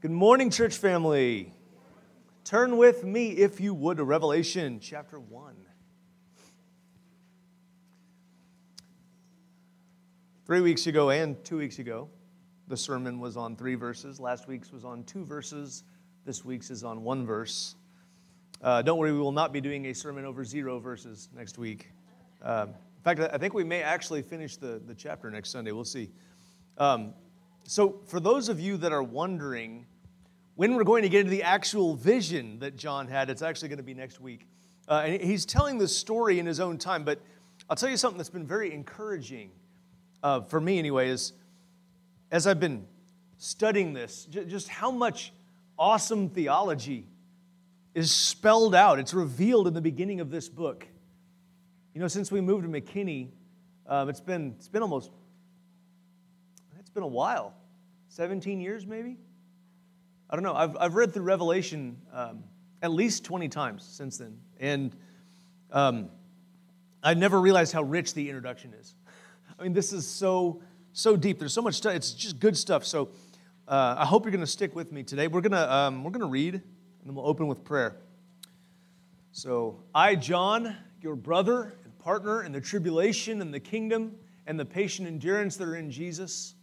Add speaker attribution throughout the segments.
Speaker 1: Good morning, church family. Turn with me, if you would, to Revelation chapter 1. Three weeks ago and two weeks ago, the sermon was on three verses. Last week's was on two verses. This week's is on one verse. Uh, don't worry, we will not be doing a sermon over zero verses next week. Uh, in fact, I think we may actually finish the, the chapter next Sunday. We'll see. Um, so, for those of you that are wondering when we're going to get into the actual vision that John had, it's actually going to be next week. Uh, and he's telling the story in his own time, but I'll tell you something that's been very encouraging uh, for me, anyway, is as I've been studying this, j- just how much awesome theology is spelled out. It's revealed in the beginning of this book. You know, since we moved to McKinney, um, it's, been, it's been almost, it's been a while 17 years maybe? I don't know. I've, I've read through Revelation um, at least 20 times since then. And um, I never realized how rich the introduction is. I mean, this is so, so deep. There's so much stuff. It's just good stuff. So uh, I hope you're going to stick with me today. We're going um, we're going to read, and then we'll open with prayer. So, I, John, your brother and partner in the tribulation and the kingdom and the patient endurance that are in Jesus,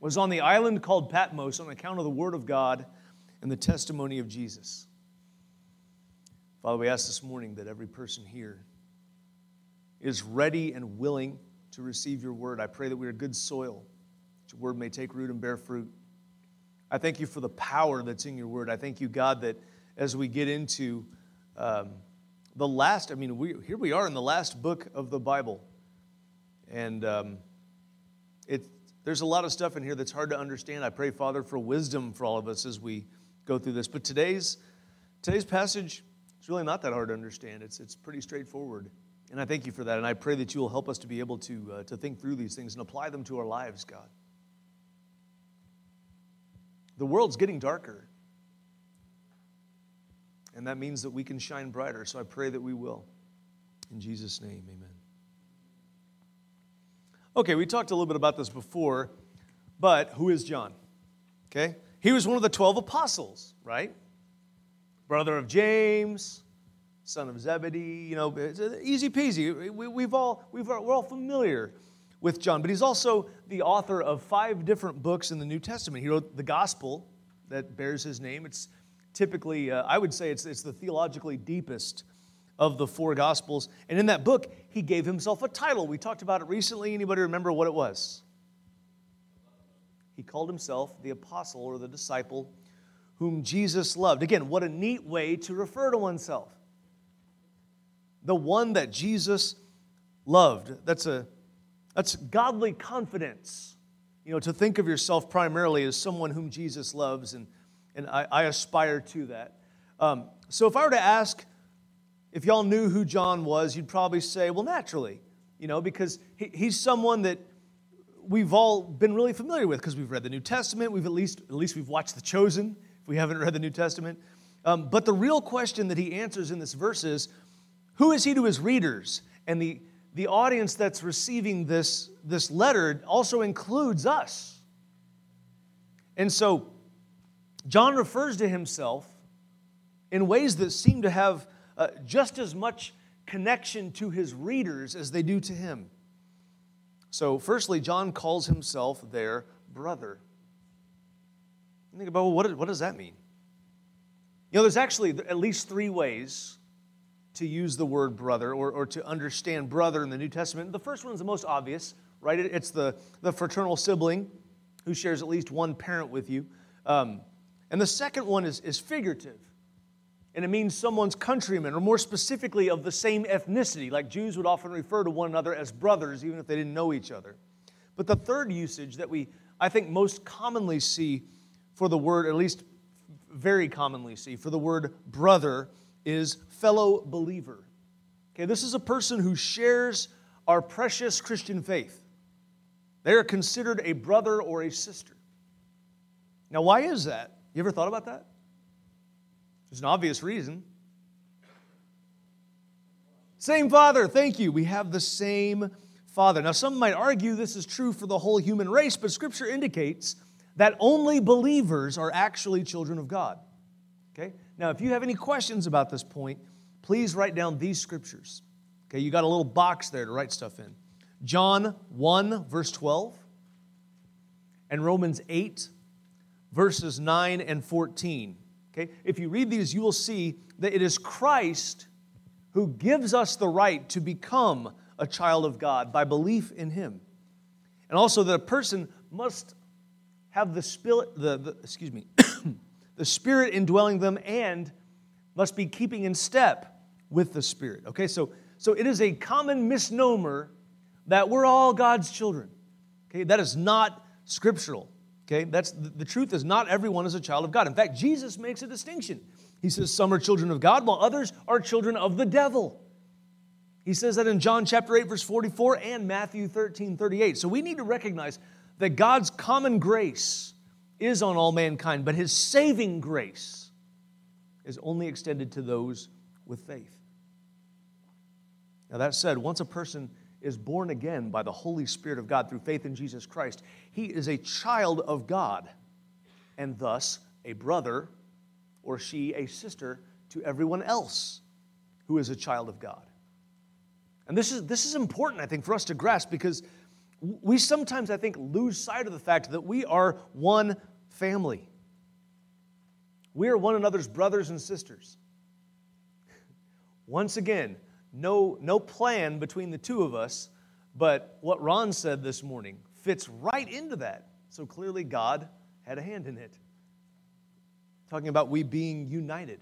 Speaker 1: was on the island called Patmos on account of the word of God and the testimony of Jesus. Father, we ask this morning that every person here is ready and willing to receive your word. I pray that we are good soil, that your word may take root and bear fruit. I thank you for the power that's in your word. I thank you, God, that as we get into um, the last, I mean, we, here we are in the last book of the Bible. And um, it, there's a lot of stuff in here that's hard to understand. I pray, Father, for wisdom for all of us as we go through this. But today's, today's passage is really not that hard to understand. It's, it's pretty straightforward. And I thank you for that. And I pray that you will help us to be able to, uh, to think through these things and apply them to our lives, God. The world's getting darker. And that means that we can shine brighter. So I pray that we will. In Jesus' name, amen. Okay, we talked a little bit about this before, but who is John? Okay? He was one of the 12 apostles, right? Brother of James, son of Zebedee, you know, it's easy peasy. We, have all, we've, we're all familiar with John, but he's also the author of five different books in the New Testament. He wrote the gospel that bears his name. It's typically, uh, I would say, it's, it's the theologically deepest of the four gospels. And in that book he gave himself a title. We talked about it recently. Anybody remember what it was? He called himself the apostle or the disciple whom jesus loved. Again what a neat way to refer to oneself. The one that jesus loved. That's a that's godly confidence. You know to think of yourself primarily as someone whom jesus loves and and i, I aspire to that. Um, so if i were to ask if y'all knew who John was, you'd probably say, well, naturally, you know, because he, he's someone that we've all been really familiar with because we've read the New Testament. We've at least, at least we've watched The Chosen if we haven't read the New Testament. Um, but the real question that he answers in this verse is, who is he to his readers? And the, the audience that's receiving this, this letter also includes us. And so John refers to himself in ways that seem to have uh, just as much connection to his readers as they do to him. So, firstly, John calls himself their brother. think about well, what, what does that mean? You know, there's actually at least three ways to use the word brother or, or to understand brother in the New Testament. The first one is the most obvious, right? It's the, the fraternal sibling who shares at least one parent with you. Um, and the second one is, is figurative and it means someone's countrymen, or more specifically, of the same ethnicity, like Jews would often refer to one another as brothers, even if they didn't know each other. But the third usage that we, I think, most commonly see for the word, at least very commonly see, for the word brother is fellow believer. Okay, this is a person who shares our precious Christian faith. They are considered a brother or a sister. Now, why is that? You ever thought about that? There's an obvious reason. Same Father, thank you. We have the same Father. Now, some might argue this is true for the whole human race, but Scripture indicates that only believers are actually children of God. Okay? Now, if you have any questions about this point, please write down these scriptures. Okay, you got a little box there to write stuff in. John 1, verse 12, and Romans 8, verses 9 and 14. Okay, if you read these, you will see that it is Christ who gives us the right to become a child of God by belief in Him. And also that a person must have the spirit, the, the excuse me, the Spirit indwelling them and must be keeping in step with the Spirit. Okay, so, so it is a common misnomer that we're all God's children. Okay, that is not scriptural. Okay, that's the, truth is not everyone is a child of God. In fact, Jesus makes a distinction. He says some are children of God, while others are children of the devil. He says that in John chapter 8, verse 44 and Matthew 13, 38. So we need to recognize that God's common grace is on all mankind, but his saving grace is only extended to those with faith. Now, that said, once a person is born again by the Holy Spirit of God through faith in Jesus Christ, he is a child of God and thus a brother or she a sister to everyone else who is a child of God. And this is, this is important, I think, for us to grasp because we sometimes, I think, lose sight of the fact that we are one family. We are one another's brothers and sisters. Once again, no, no plan between the two of us, but what Ron said this morning fits right into that. So clearly, God had a hand in it. Talking about we being united.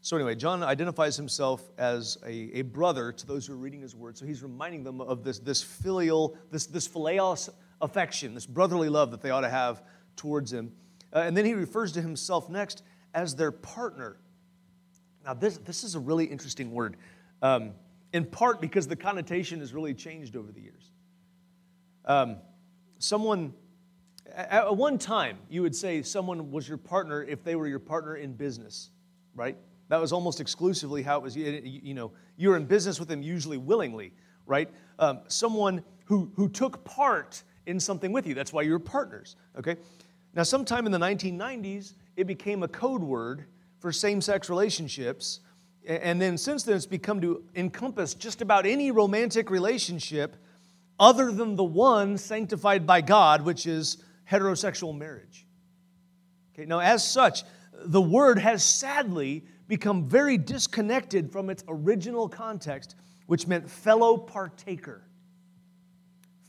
Speaker 1: So, anyway, John identifies himself as a, a brother to those who are reading his word. So, he's reminding them of this, this filial, this, this philaios affection, this brotherly love that they ought to have towards him. Uh, and then he refers to himself next as their partner. Now, this, this is a really interesting word, um, in part because the connotation has really changed over the years. Um, someone, at one time, you would say someone was your partner if they were your partner in business, right? That was almost exclusively how it was. You know, you're in business with them usually willingly, right? Um, someone who, who took part in something with you. That's why you're partners, okay? Now, sometime in the 1990s, it became a code word for same sex relationships. And then since then, it's become to encompass just about any romantic relationship other than the one sanctified by God, which is heterosexual marriage. Okay, now, as such, the word has sadly become very disconnected from its original context, which meant fellow partaker.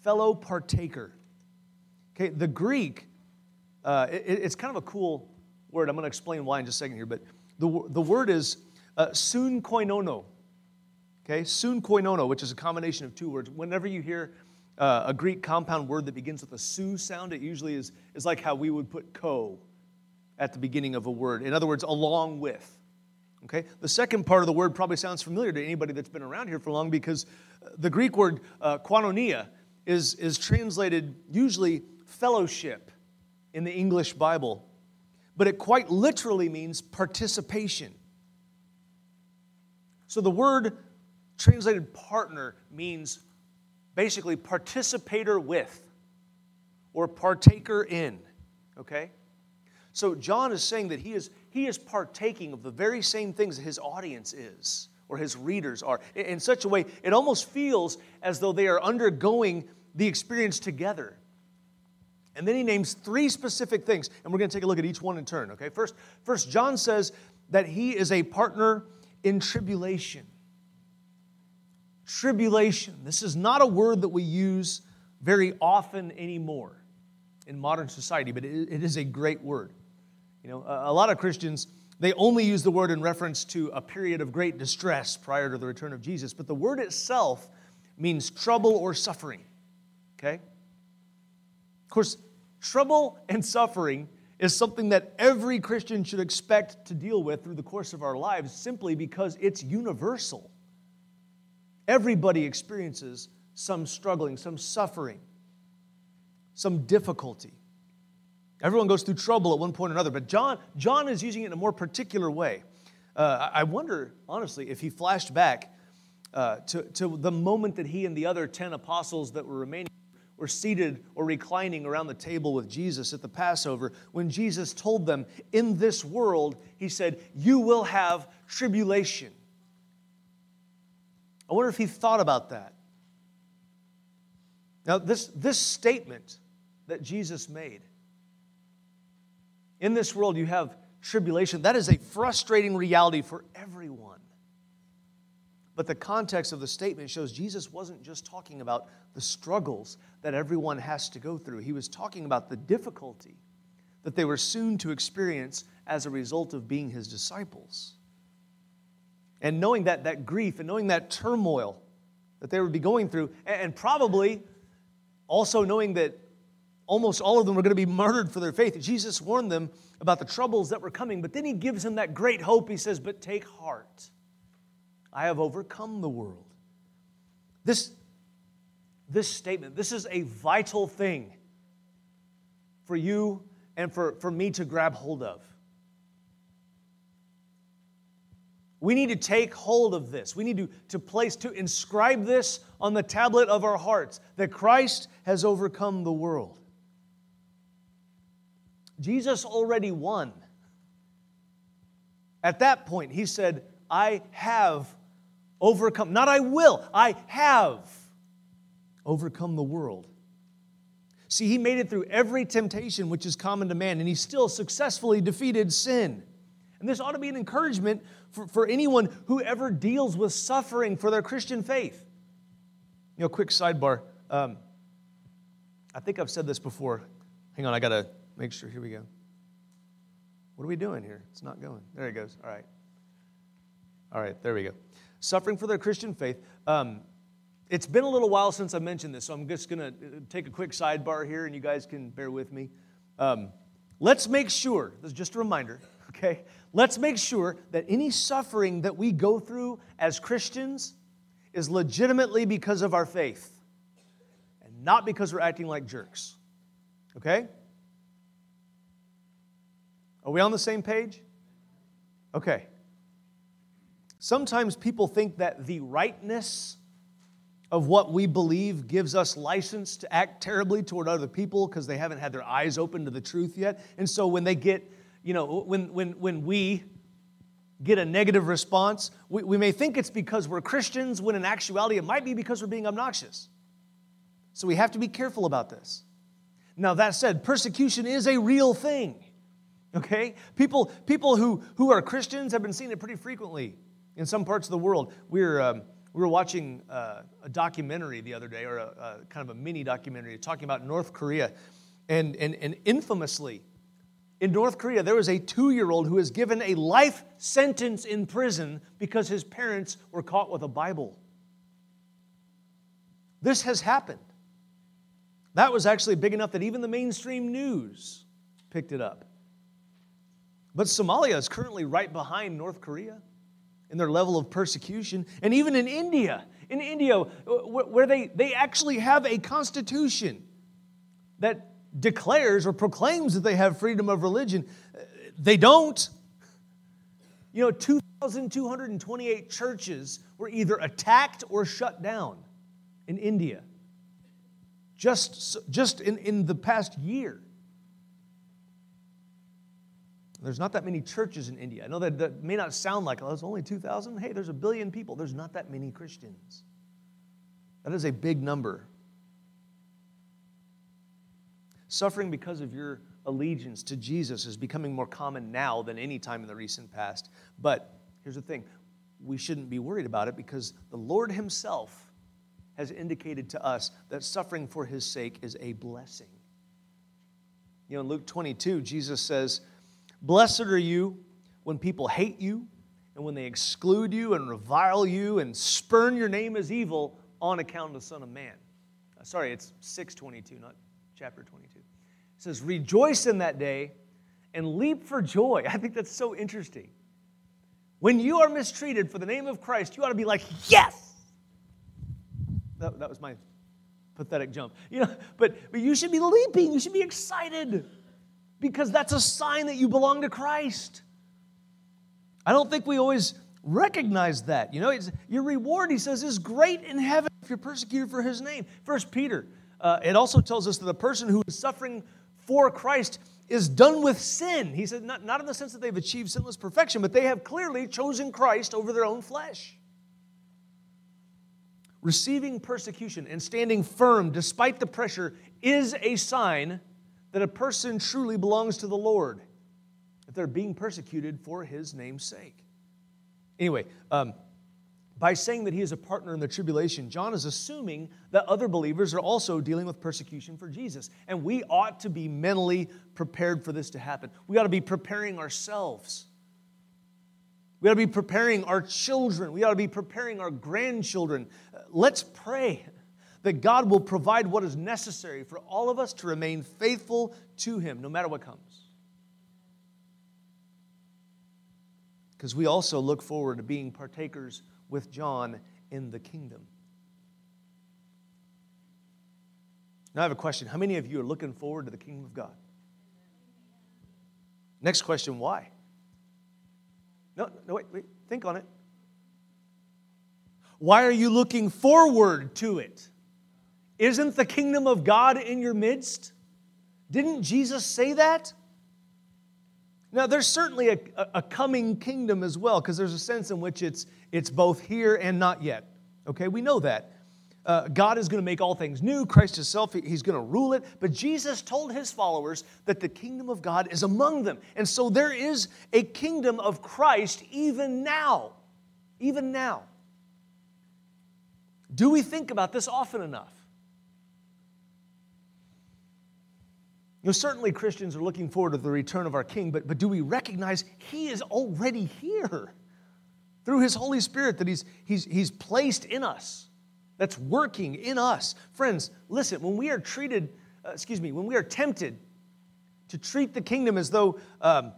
Speaker 1: Fellow partaker. Okay, the Greek, uh, it, it's kind of a cool word. I'm going to explain why in just a second here, but the, the word is uh, sun koinono. Okay, sun koinono, which is a combination of two words. Whenever you hear uh, a Greek compound word that begins with a su sound, it usually is, is like how we would put ko at the beginning of a word. In other words, along with. Okay? The second part of the word probably sounds familiar to anybody that's been around here for long because uh, the Greek word uh, koinonia is, is translated usually fellowship in the English Bible, but it quite literally means participation. So the word translated partner means basically participator with or partaker in, okay? So John is saying that he is, he is partaking of the very same things that his audience is or his readers are in such a way it almost feels as though they are undergoing the experience together. And then he names three specific things, and we're going to take a look at each one in turn, okay? First, first John says that he is a partner in tribulation. Tribulation. This is not a word that we use very often anymore in modern society, but it is a great word. You know, a lot of Christians, they only use the word in reference to a period of great distress prior to the return of Jesus, but the word itself means trouble or suffering. Okay? Of course, trouble and suffering is something that every Christian should expect to deal with through the course of our lives simply because it's universal. Everybody experiences some struggling, some suffering, some difficulty. Everyone goes through trouble at one point or another, but John, John is using it in a more particular way. Uh, I wonder, honestly, if he flashed back uh, to, to the moment that he and the other 10 apostles that were remaining were seated or reclining around the table with Jesus at the Passover, when Jesus told them, In this world, he said, You will have tribulation. I wonder if he thought about that. Now, this, this statement that Jesus made in this world, you have tribulation. That is a frustrating reality for everyone. But the context of the statement shows Jesus wasn't just talking about the struggles that everyone has to go through, he was talking about the difficulty that they were soon to experience as a result of being his disciples. And knowing that, that grief and knowing that turmoil that they would be going through, and probably also knowing that almost all of them were going to be martyred for their faith, Jesus warned them about the troubles that were coming. But then he gives them that great hope. He says, But take heart, I have overcome the world. This, this statement, this is a vital thing for you and for, for me to grab hold of. We need to take hold of this. We need to, to place, to inscribe this on the tablet of our hearts that Christ has overcome the world. Jesus already won. At that point, he said, I have overcome. Not I will, I have overcome the world. See, he made it through every temptation which is common to man, and he still successfully defeated sin. And this ought to be an encouragement for, for anyone who ever deals with suffering for their Christian faith. You know, quick sidebar. Um, I think I've said this before. Hang on, I got to make sure. Here we go. What are we doing here? It's not going. There it goes. All right. All right, there we go. Suffering for their Christian faith. Um, it's been a little while since I mentioned this, so I'm just going to uh, take a quick sidebar here, and you guys can bear with me. Um, let's make sure, this is just a reminder, okay? Let's make sure that any suffering that we go through as Christians is legitimately because of our faith and not because we're acting like jerks, okay? Are we on the same page? Okay. Sometimes people think that the rightness of what we believe gives us license to act terribly toward other people because they haven't had their eyes open to the truth yet. And so when they get, you know, when, when, when we get a negative response, we, we may think it's because we're Christians, when in actuality it might be because we're being obnoxious. So we have to be careful about this. Now, that said, persecution is a real thing. Okay? People, people who, who are Christians have been seeing it pretty frequently in some parts of the world. We're, um, we were watching uh, a documentary the other day, or a, a, kind of a mini documentary, talking about North Korea. And, and, and infamously, in North Korea, there was a two year old who was given a life sentence in prison because his parents were caught with a Bible. This has happened. That was actually big enough that even the mainstream news picked it up. But Somalia is currently right behind North Korea in their level of persecution. And even in India, in India, uh, where they, they actually have a constitution that declares or proclaims that they have freedom of religion, uh, they don't. You know, 2,228 churches were either attacked or shut down in India just, just in, in the past year. There's not that many churches in India. I know that, that may not sound like, oh, it's only 2,000. Hey, there's a billion people. There's not that many Christians. That is a big number. Suffering because of your allegiance to Jesus is becoming more common now than any time in the recent past. But here's the thing we shouldn't be worried about it because the Lord Himself has indicated to us that suffering for His sake is a blessing. You know, in Luke 22, Jesus says, Blessed are you when people hate you and when they exclude you and revile you and spurn your name as evil on account of the Son of Man. Uh, sorry, it's 622, not chapter 22. It says, Rejoice in that day and leap for joy. I think that's so interesting. When you are mistreated for the name of Christ, you ought to be like, Yes! That, that was my pathetic jump. You know, but, but you should be leaping, you should be excited because that's a sign that you belong to Christ. I don't think we always recognize that. You know, your reward, he says, is great in heaven if you're persecuted for his name. First Peter uh, it also tells us that the person who is suffering for Christ is done with sin. He said, not, not in the sense that they've achieved sinless perfection, but they have clearly chosen Christ over their own flesh. Receiving persecution and standing firm despite the pressure is a sign that a person truly belongs to the Lord, if they're being persecuted for his name's sake. Anyway, um, by saying that he is a partner in the tribulation, John is assuming that other believers are also dealing with persecution for Jesus. And we ought to be mentally prepared for this to happen. We ought to be preparing ourselves. We ought to be preparing our children. We ought to be preparing our grandchildren. Let's pray that God will provide what is necessary for all of us to remain faithful to Him no matter what comes. Because we also look forward to being partakers with John in the kingdom. Now, I have a question. How many of you are looking forward to the kingdom of God? Next question why? No, no, wait, wait, think on it. Why are you looking forward to it? Isn't the kingdom of God in your midst? Didn't Jesus say that? Now, there's certainly a, a coming kingdom as well, because there's a sense in which it's, it's both here and not yet. Okay, we know that. Uh, God is going to make all things new. Christ Himself, He's going to rule it. But Jesus told His followers that the kingdom of God is among them. And so there is a kingdom of Christ even now. Even now. Do we think about this often enough? You know, certainly Christians are looking forward to the return of our King, but, but do we recognize He is already here through His Holy Spirit that He's, he's, he's placed in us, that's working in us? Friends, listen, when we are treated, uh, excuse me, when we are tempted to treat the kingdom as though, um,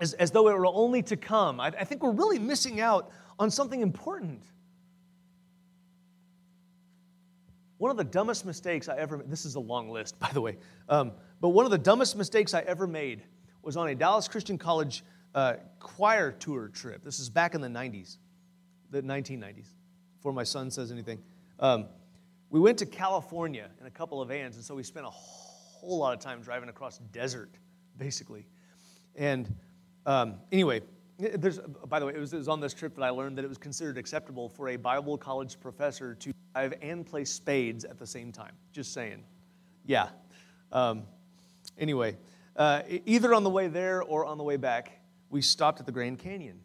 Speaker 1: as, as though it were only to come, I, I think we're really missing out on something important. One of the dumbest mistakes I ever this is a long list, by the way, um, but one of the dumbest mistakes I ever made was on a Dallas Christian College uh, choir tour trip. This is back in the 90s, the 1990s, before my son says anything. Um, we went to California in a couple of vans, and so we spent a whole lot of time driving across desert, basically. And um, anyway, there's, by the way, it was, it was, on this trip that I learned that it was considered acceptable for a Bible college professor to and play spades at the same time. Just saying. Yeah. Um, anyway, uh, either on the way there or on the way back, we stopped at the Grand Canyon.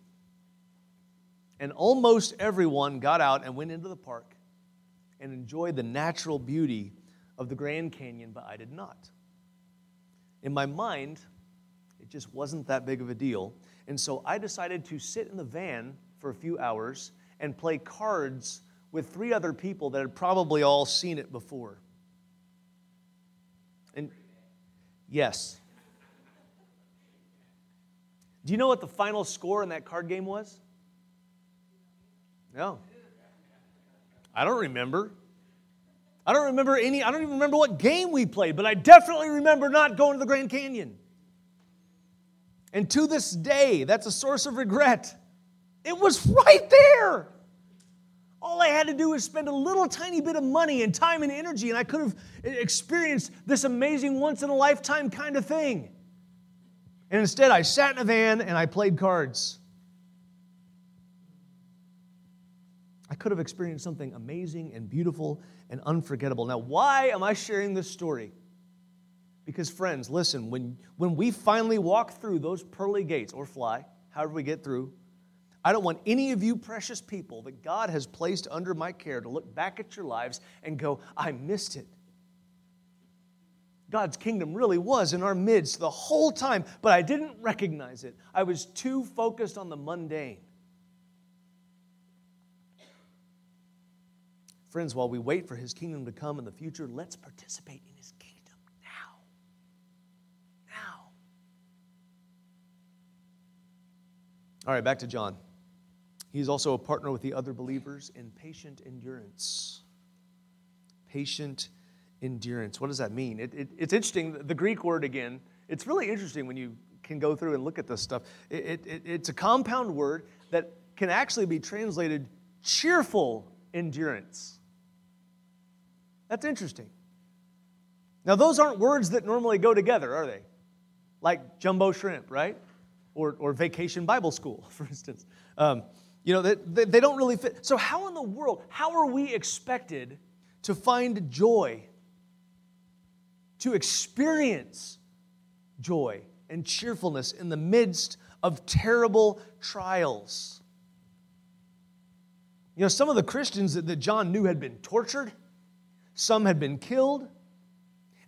Speaker 1: And almost everyone got out and went into the park and enjoyed the natural beauty of the Grand Canyon, but I did not. In my mind, it just wasn't that big of a deal. And so I decided to sit in the van for a few hours and play cards with three other people that had probably all seen it before. And yes. Do you know what the final score in that card game was? No. I don't remember. I don't remember any, I don't even remember what game we played, but I definitely remember not going to the Grand Canyon. And to this day, that's a source of regret. It was right there. All I had to do was spend a little tiny bit of money and time and energy, and I could have experienced this amazing once in a lifetime kind of thing. And instead, I sat in a van and I played cards. I could have experienced something amazing and beautiful and unforgettable. Now, why am I sharing this story? Because, friends, listen, when, when we finally walk through those pearly gates or fly, however we get through, I don't want any of you precious people that God has placed under my care to look back at your lives and go, I missed it. God's kingdom really was in our midst the whole time, but I didn't recognize it. I was too focused on the mundane. Friends, while we wait for his kingdom to come in the future, let's participate in his kingdom. Now. Now. All right, back to John. He's also a partner with the other believers in patient endurance. Patient endurance. What does that mean? It, it, it's interesting. The Greek word, again, it's really interesting when you can go through and look at this stuff. It, it's a compound word that can actually be translated cheerful endurance. That's interesting. Now, those aren't words that normally go together, are they? Like jumbo shrimp, right? Or, or vacation Bible school, for instance. Um, you know, they, they don't really fit. So, how in the world, how are we expected to find joy, to experience joy and cheerfulness in the midst of terrible trials? You know, some of the Christians that, that John knew had been tortured, some had been killed.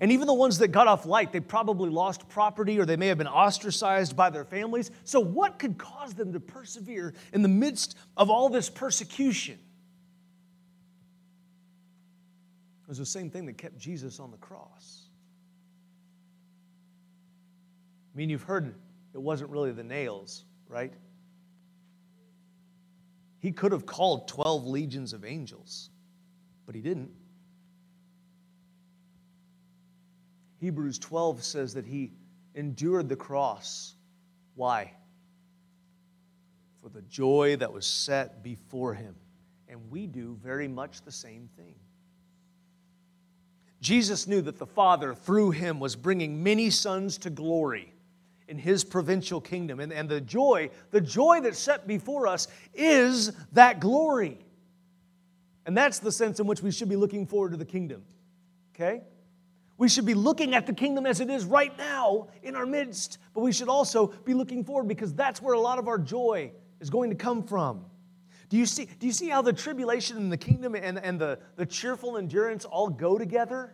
Speaker 1: And even the ones that got off light, they probably lost property or they may have been ostracized by their families. So, what could cause them to persevere in the midst of all this persecution? It was the same thing that kept Jesus on the cross. I mean, you've heard it wasn't really the nails, right? He could have called 12 legions of angels, but he didn't. Hebrews 12 says that he endured the cross. Why? For the joy that was set before him. And we do very much the same thing. Jesus knew that the Father, through him, was bringing many sons to glory in his provincial kingdom. And, and the joy, the joy that's set before us is that glory. And that's the sense in which we should be looking forward to the kingdom. Okay? We should be looking at the kingdom as it is right now in our midst, but we should also be looking forward because that's where a lot of our joy is going to come from. Do you see, do you see how the tribulation and the kingdom and, and the, the cheerful endurance all go together?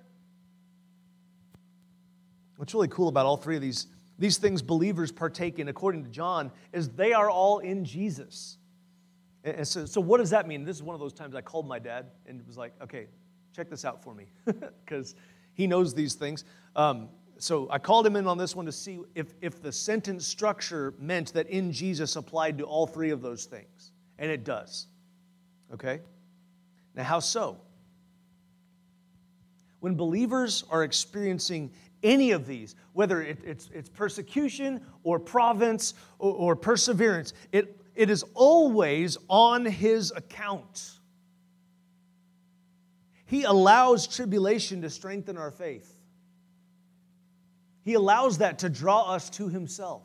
Speaker 1: What's really cool about all three of these, these things believers partake in, according to John, is they are all in Jesus. And so, so what does that mean? This is one of those times I called my dad and was like, okay, check this out for me. Because he knows these things. Um, so I called him in on this one to see if, if the sentence structure meant that in Jesus applied to all three of those things. And it does. Okay? Now, how so? When believers are experiencing any of these, whether it, it's, it's persecution or province or, or perseverance, it, it is always on his account. He allows tribulation to strengthen our faith. He allows that to draw us to Himself.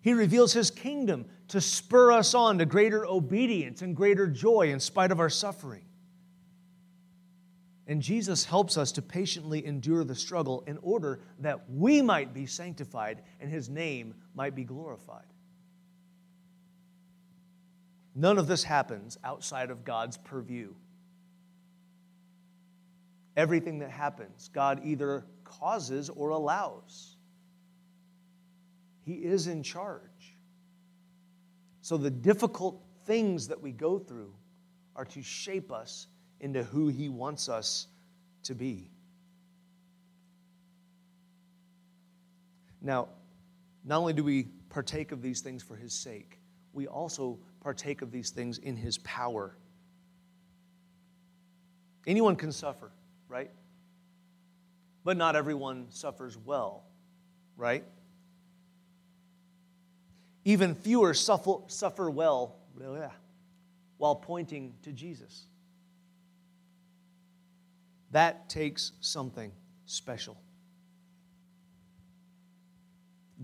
Speaker 1: He reveals His kingdom to spur us on to greater obedience and greater joy in spite of our suffering. And Jesus helps us to patiently endure the struggle in order that we might be sanctified and His name might be glorified. None of this happens outside of God's purview everything that happens, God either causes or allows. He is in charge. So the difficult things that we go through are to shape us into who He wants us to be. Now, not only do we partake of these things for His sake, we also partake of these things in His power. Anyone can suffer right? But not everyone suffers well, right? Even fewer suffer, suffer well while pointing to Jesus. That takes something special.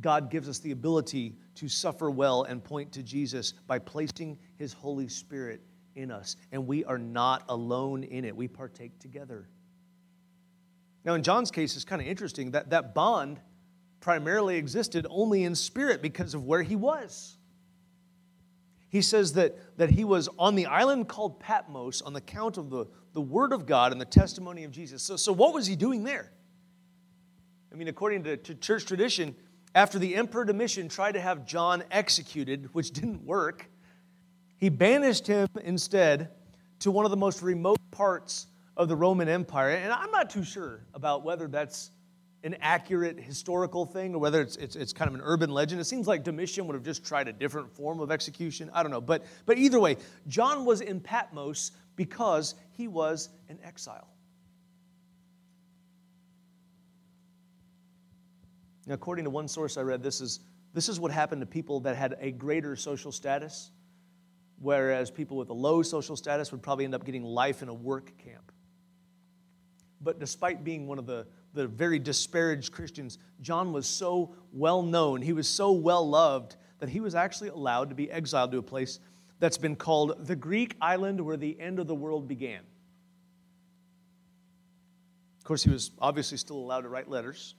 Speaker 1: God gives us the ability to suffer well and point to Jesus by placing His Holy Spirit in us. And we are not alone in it, we partake together. Now, in John's case, it's kind of interesting that that bond primarily existed only in spirit because of where he was. He says that, that he was on the island called Patmos on the count of the, the word of God and the testimony of Jesus. So, so what was he doing there? I mean, according to, to church tradition, after the emperor Domitian tried to have John executed, which didn't work, he banished him instead to one of the most remote parts of the Roman Empire. And I'm not too sure about whether that's an accurate historical thing or whether it's, it's, it's, kind of an urban legend. It seems like Domitian would have just tried a different form of execution. I don't know. But, but either way, John was in Patmos because he was an exile. Now, according to one source I read, this is, this is what happened to people that had a greater social status, whereas people with a low social status would probably end up getting life in a work camp. But despite being one of the, the very disparaged Christians, John was so well known, he was so well loved, that he was actually allowed to be exiled to a place that's been called the Greek island where the end of the world began. Of course, he was obviously still allowed to write letters.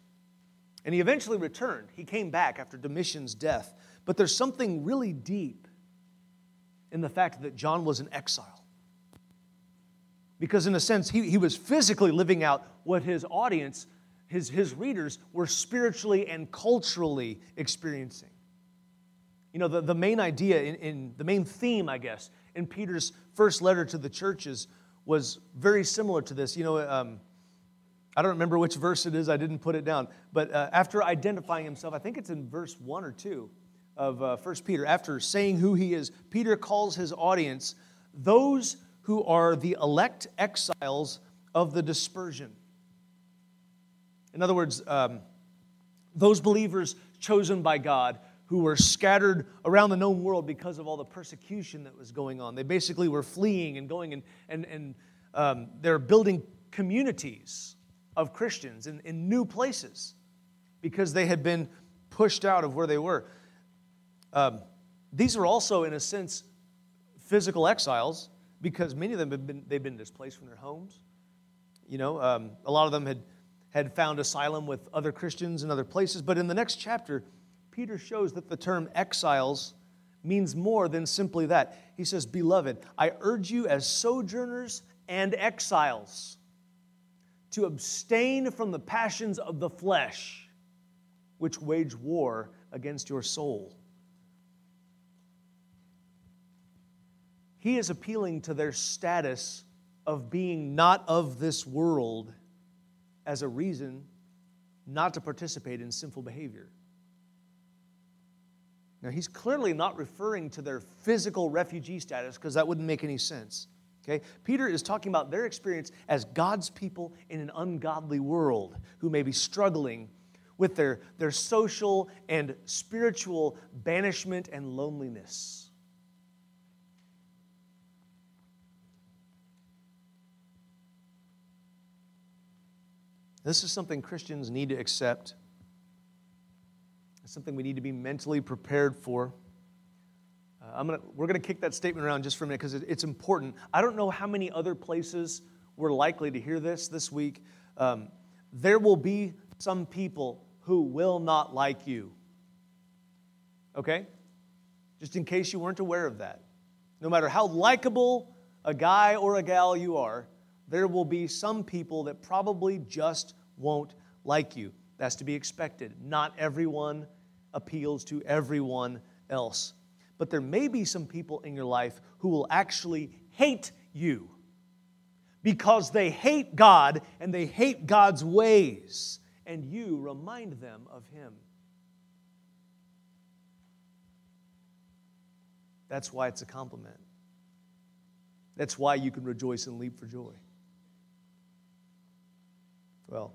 Speaker 1: And he eventually returned. He came back after Domitian's death. But there's something really deep in the fact that John was in exile. Because, in a sense, he, he was physically living out what his audience, his, his readers, were spiritually and culturally experiencing. You know, the, the main idea, in, in the main theme, I guess, in Peter's first letter to the churches was very similar to this. You know, um, I don't remember which verse it is, I didn't put it down. But uh, after identifying himself, I think it's in verse 1 or 2 of uh, 1 Peter, after saying who he is, Peter calls his audience those who are the elect exiles of the dispersion. In other words, um, those believers chosen by God who were scattered around the known world because of all the persecution that was going on. They basically were fleeing and going and, and, and um, they're building communities of Christians in, in new places because they had been pushed out of where they were. Um, these were also, in a sense, physical exiles because many of them have been, they've been displaced from their homes. You know, um, a lot of them had, had found asylum with other Christians in other places. But in the next chapter, Peter shows that the term exiles means more than simply that. He says, Beloved, I urge you as sojourners and exiles to abstain from the passions of the flesh, which wage war against your soul. He is appealing to their status of being not of this world as a reason not to participate in sinful behavior. Now, he's clearly not referring to their physical refugee status because that wouldn't make any sense. Okay? Peter is talking about their experience as God's people in an ungodly world who may be struggling with their, their social and spiritual banishment and loneliness. This is something Christians need to accept. It's something we need to be mentally prepared for. Uh, I'm gonna, we're going to kick that statement around just for a minute because it, it's important. I don't know how many other places we're likely to hear this this week. Um, there will be some people who will not like you. Okay? Just in case you weren't aware of that. No matter how likable a guy or a gal you are, there will be some people that probably just won't like you. That's to be expected. Not everyone appeals to everyone else but there may be some people in your life who will actually hate you because they hate God and they hate God's ways, and you remind them of Him. That's why it's a compliment. That's why you can rejoice and leap for joy. Well,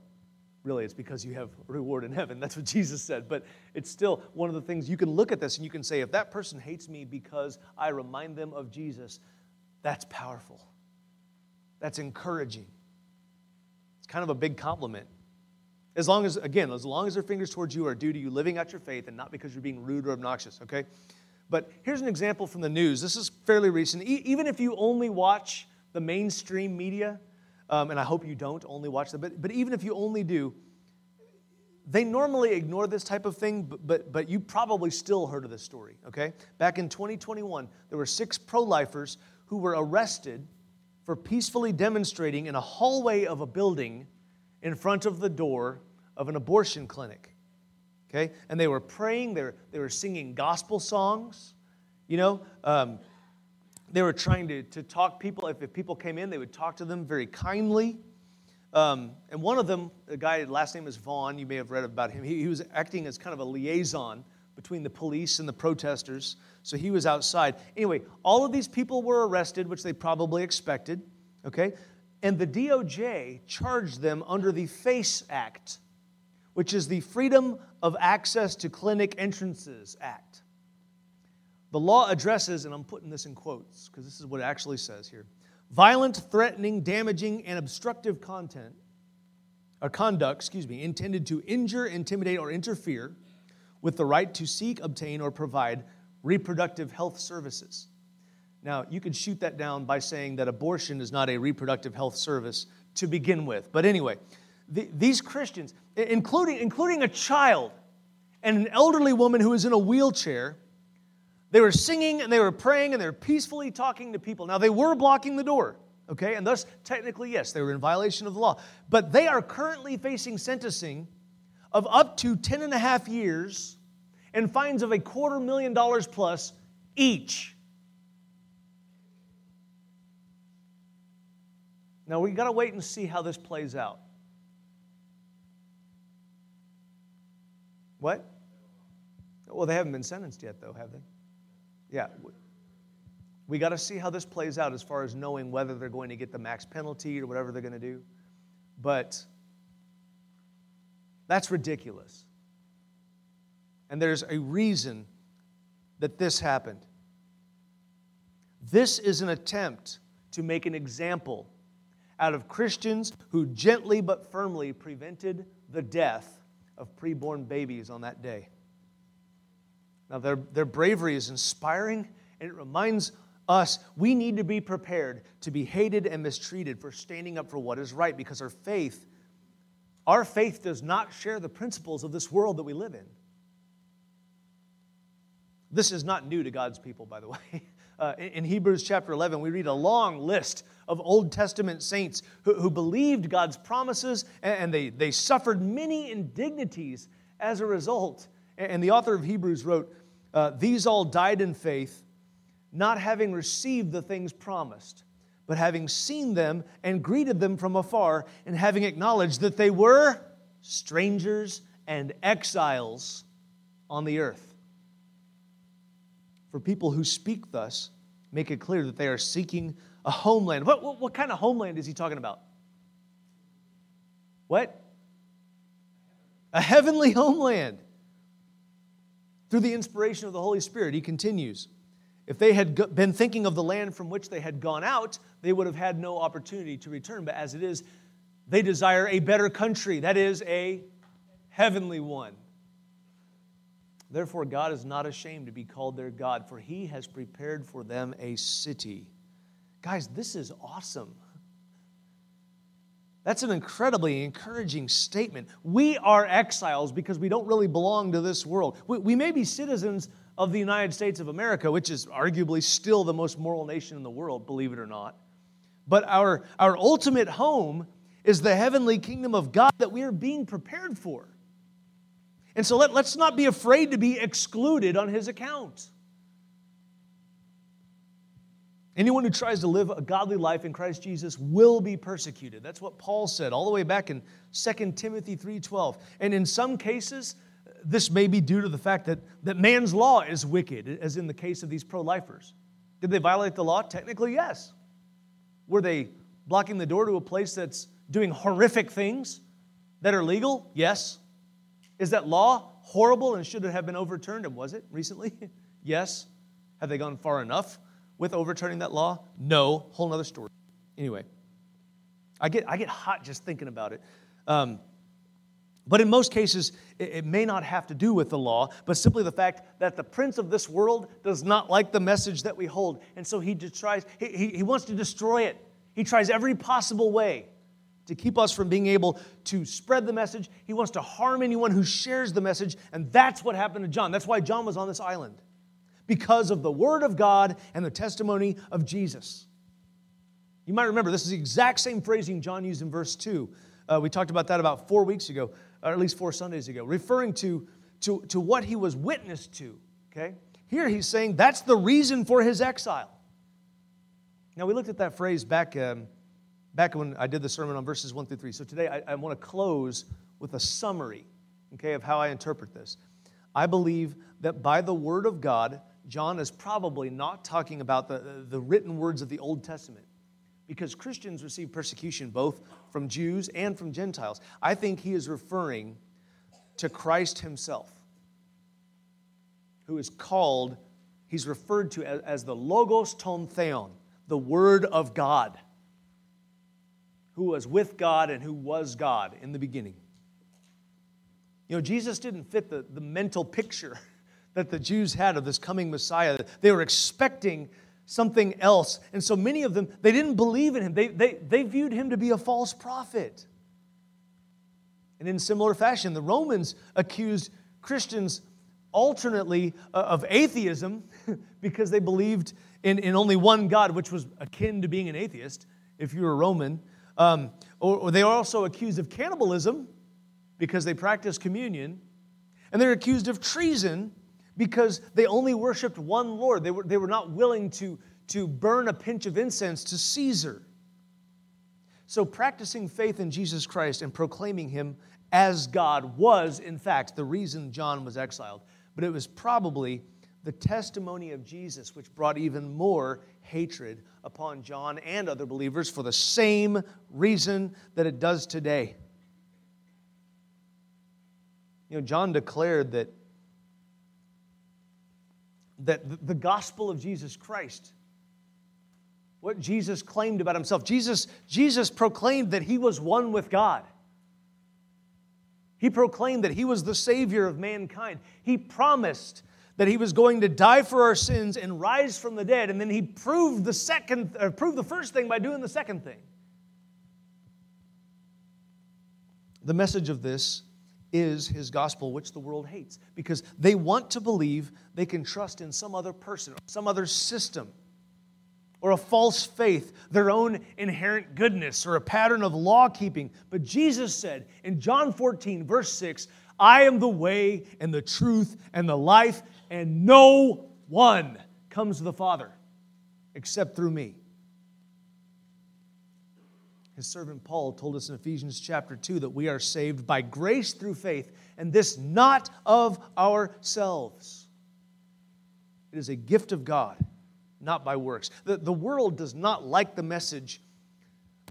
Speaker 1: Really, it's because you have reward in heaven. That's what Jesus said. But it's still one of the things you can look at this and you can say, if that person hates me because I remind them of Jesus, that's powerful. That's encouraging. It's kind of a big compliment. As long as, again, as long as their fingers towards you are due to you living out your faith and not because you're being rude or obnoxious, okay? But here's an example from the news. This is fairly recent. E- even if you only watch the mainstream media, um, and I hope you don't only watch them, but, but even if you only do, they normally ignore this type of thing, but, but, but you probably still heard of this story, okay? Back in 2021, there were six pro lifers who were arrested for peacefully demonstrating in a hallway of a building in front of the door of an abortion clinic. Okay? And they were praying, they were, they were singing gospel songs, you know, um, they were trying to, to talk people. If, if people came in, they would talk to them very kindly. Um, and one of them, the guy, last name is Vaughn, you may have read about him. He, he was acting as kind of a liaison between the police and the protesters. So he was outside. Anyway, all of these people were arrested, which they probably expected. Okay? And the DOJ charged them under the FACE Act, which is the Freedom of Access to Clinic Entrances Act. The law addresses, and I'm putting this in quotes because this is what it actually says here violent, threatening, damaging, and obstructive content or conduct, excuse me, intended to injure, intimidate, or interfere with the right to seek, obtain, or provide reproductive health services. Now, you could shoot that down by saying that abortion is not a reproductive health service to begin with. But anyway, the, these Christians, including, including a child and an elderly woman who is in a wheelchair, they were singing and they were praying and they were peacefully talking to people. Now, they were blocking the door, okay? And thus, technically, yes, they were in violation of the law. But they are currently facing sentencing of up to 10 and a half years and fines of a quarter million dollars plus each. Now, we got to wait and see how this plays out. What? Well, they haven't been sentenced yet, though, have they? Yeah. We got to see how this plays out as far as knowing whether they're going to get the max penalty or whatever they're going to do. But that's ridiculous. And there's a reason that this happened. This is an attempt to make an example out of Christians who gently but firmly prevented the death of preborn babies on that day. Now, their, their bravery is inspiring, and it reminds us we need to be prepared to be hated and mistreated for standing up for what is right because our faith, our faith does not share the principles of this world that we live in. This is not new to God's people, by the way. Uh, in, Hebrews chapter 11, we read a long list of Old Testament saints who, who believed God's promises and, and they, they suffered many indignities as a result. And the author of Hebrews wrote, uh, These all died in faith, not having received the things promised, but having seen them and greeted them from afar, and having acknowledged that they were strangers and exiles on the earth. For people who speak thus, make it clear that they are seeking a homeland. What, what, what kind of homeland is he talking about? What? A heavenly homeland through the inspiration of the Holy Spirit. He continues. If they had been thinking of the land from which they had gone out, they would have had no opportunity to return. But as it is, they desire a better country, that is, a heavenly one. Therefore, God is not ashamed to be called their God, for he has prepared for them a city. Guys, this is awesome. That's an incredibly encouraging statement. We are exiles because we don't really belong to this world. We, we, may be citizens of the United States of America, which is arguably still the most moral nation in the world, believe it or not. But our, our ultimate home is the heavenly kingdom of God that we are being prepared for. And so let, let's not be afraid to be excluded on his account. Anyone who tries to live a godly life in Christ Jesus will be persecuted. That's what Paul said all the way back in 2 Timothy 3:12. And in some cases, this may be due to the fact that, that man's law is wicked, as in the case of these pro-lifers. Did they violate the law? Technically, yes. Were they blocking the door to a place that's doing horrific things that are legal? Yes. Is that law horrible and should it have been overturned? And was it recently? yes. Have they gone far enough? With overturning that law? No, whole nother story. Anyway, I get, I get hot just thinking about it. Um, but in most cases, it, it, may not have to do with the law, but simply the fact that the prince of this world does not like the message that we hold. And so he tries, he, he, he wants to destroy it. He tries every possible way to keep us from being able to spread the message. He wants to harm anyone who shares the message. And that's what happened to John. That's why John was on this island because of the Word of God and the testimony of Jesus. You might remember this is the exact same phrasing John used in verse 2. Uh, we talked about that about four weeks ago, or at least four Sundays ago, referring to, to, to what he was witness to. Okay? Here he's saying that's the reason for his exile. Now, we looked at that phrase back, um, back when I did the sermon on verses 1 through 3. So today I, I want to close with a summary, okay, of how I interpret this. I believe that by the Word of God, John is probably not talking about the, the written words of the Old Testament because Christians receive persecution both from Jews and from Gentiles. I think he is referring to Christ himself, who is called, he's referred to as, as the Logos Ton Theon, the Word of God, who was with God and who was God in the beginning. You know, Jesus didn't fit the, the mental picture that the Jews had of this coming Messiah. They were expecting something else. And so many of them, they didn't believe in him. They, they, they viewed him to be a false prophet. And in similar fashion, the Romans accused Christians alternately uh, of atheism because they believed in, in only one God, which was akin to being an atheist if you were a Roman. Um, or, or they are also accused of cannibalism because they practiced communion. And they're accused of treason because they only worshiped one Lord. They were, they were not willing to, to burn a pinch of incense to Caesar. So, practicing faith in Jesus Christ and proclaiming him as God was, in fact, the reason John was exiled. But it was probably the testimony of Jesus which brought even more hatred upon John and other believers for the same reason that it does today. You know, John declared that, that the gospel of Jesus Christ, what Jesus claimed about himself, Jesus, Jesus proclaimed that he was one with God. He proclaimed that he was the Savior of mankind. He promised that he was going to die for our sins and rise from the dead, and then he proved the second, proved the first thing by doing the second thing. The message of this is his gospel, which the world hates, because they want to believe they can trust in some other person, some other system or a false faith, their own inherent goodness, or a pattern of law keeping. But Jesus said in John 14, verse 6, I am the way and the truth and the life, and no one comes to the Father except through me. His servant Paul told us in Ephesians chapter 2 that we are saved by grace through faith, and this not of ourselves. It is a gift of God not by works. The, the world does not like the message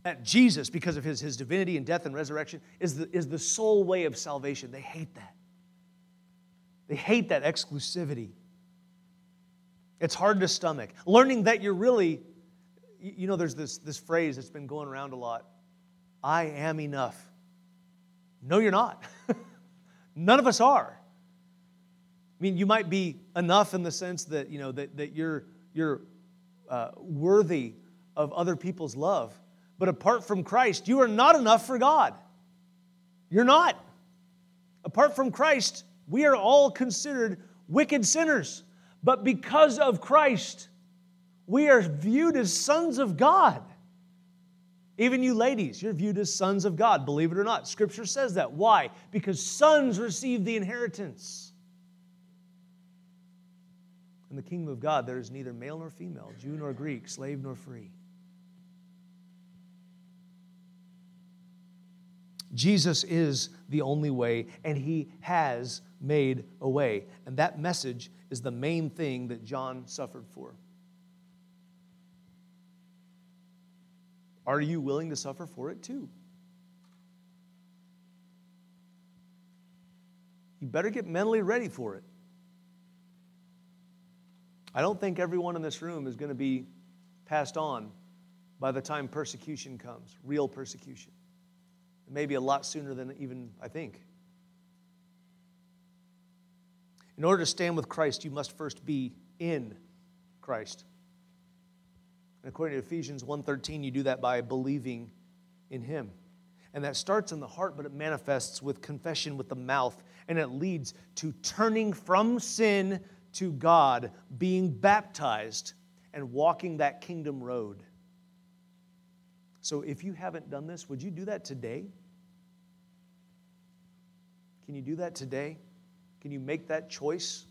Speaker 1: that Jesus, because of his, his divinity and death and resurrection, is the, is the sole way of salvation. They hate that. They hate that exclusivity. It's hard to stomach. Learning that you're really, you know, there's this, this phrase that's been going around a lot I am enough. No, you're not. None of us are. I mean, you might be enough in the sense that, you know, that, that you're you're uh, worthy of other people's love. But apart from Christ, you are not enough for God. You're not. Apart from Christ, we are all considered wicked sinners. But because of Christ, we are viewed as sons of God. Even you ladies, you're viewed as sons of God, believe it or not. Scripture says that. Why? Because sons receive the inheritance. In the kingdom of God, there is neither male nor female, Jew nor Greek, slave nor free. Jesus is the only way, and he has made a way. And that message is the main thing that John suffered for. Are you willing to suffer for it too? You better get mentally ready for it. I don't think everyone in this room is going to be passed on by the time persecution comes, real persecution. Maybe a lot sooner than even I think. In order to stand with Christ, you must first be in Christ. And according to Ephesians 1:13, you do that by believing in him. And that starts in the heart, but it manifests with confession with the mouth, and it leads to turning from sin to God, being baptized, and walking that kingdom road. So if you haven't done this, would you do that today? Can you do that today? Can you make that choice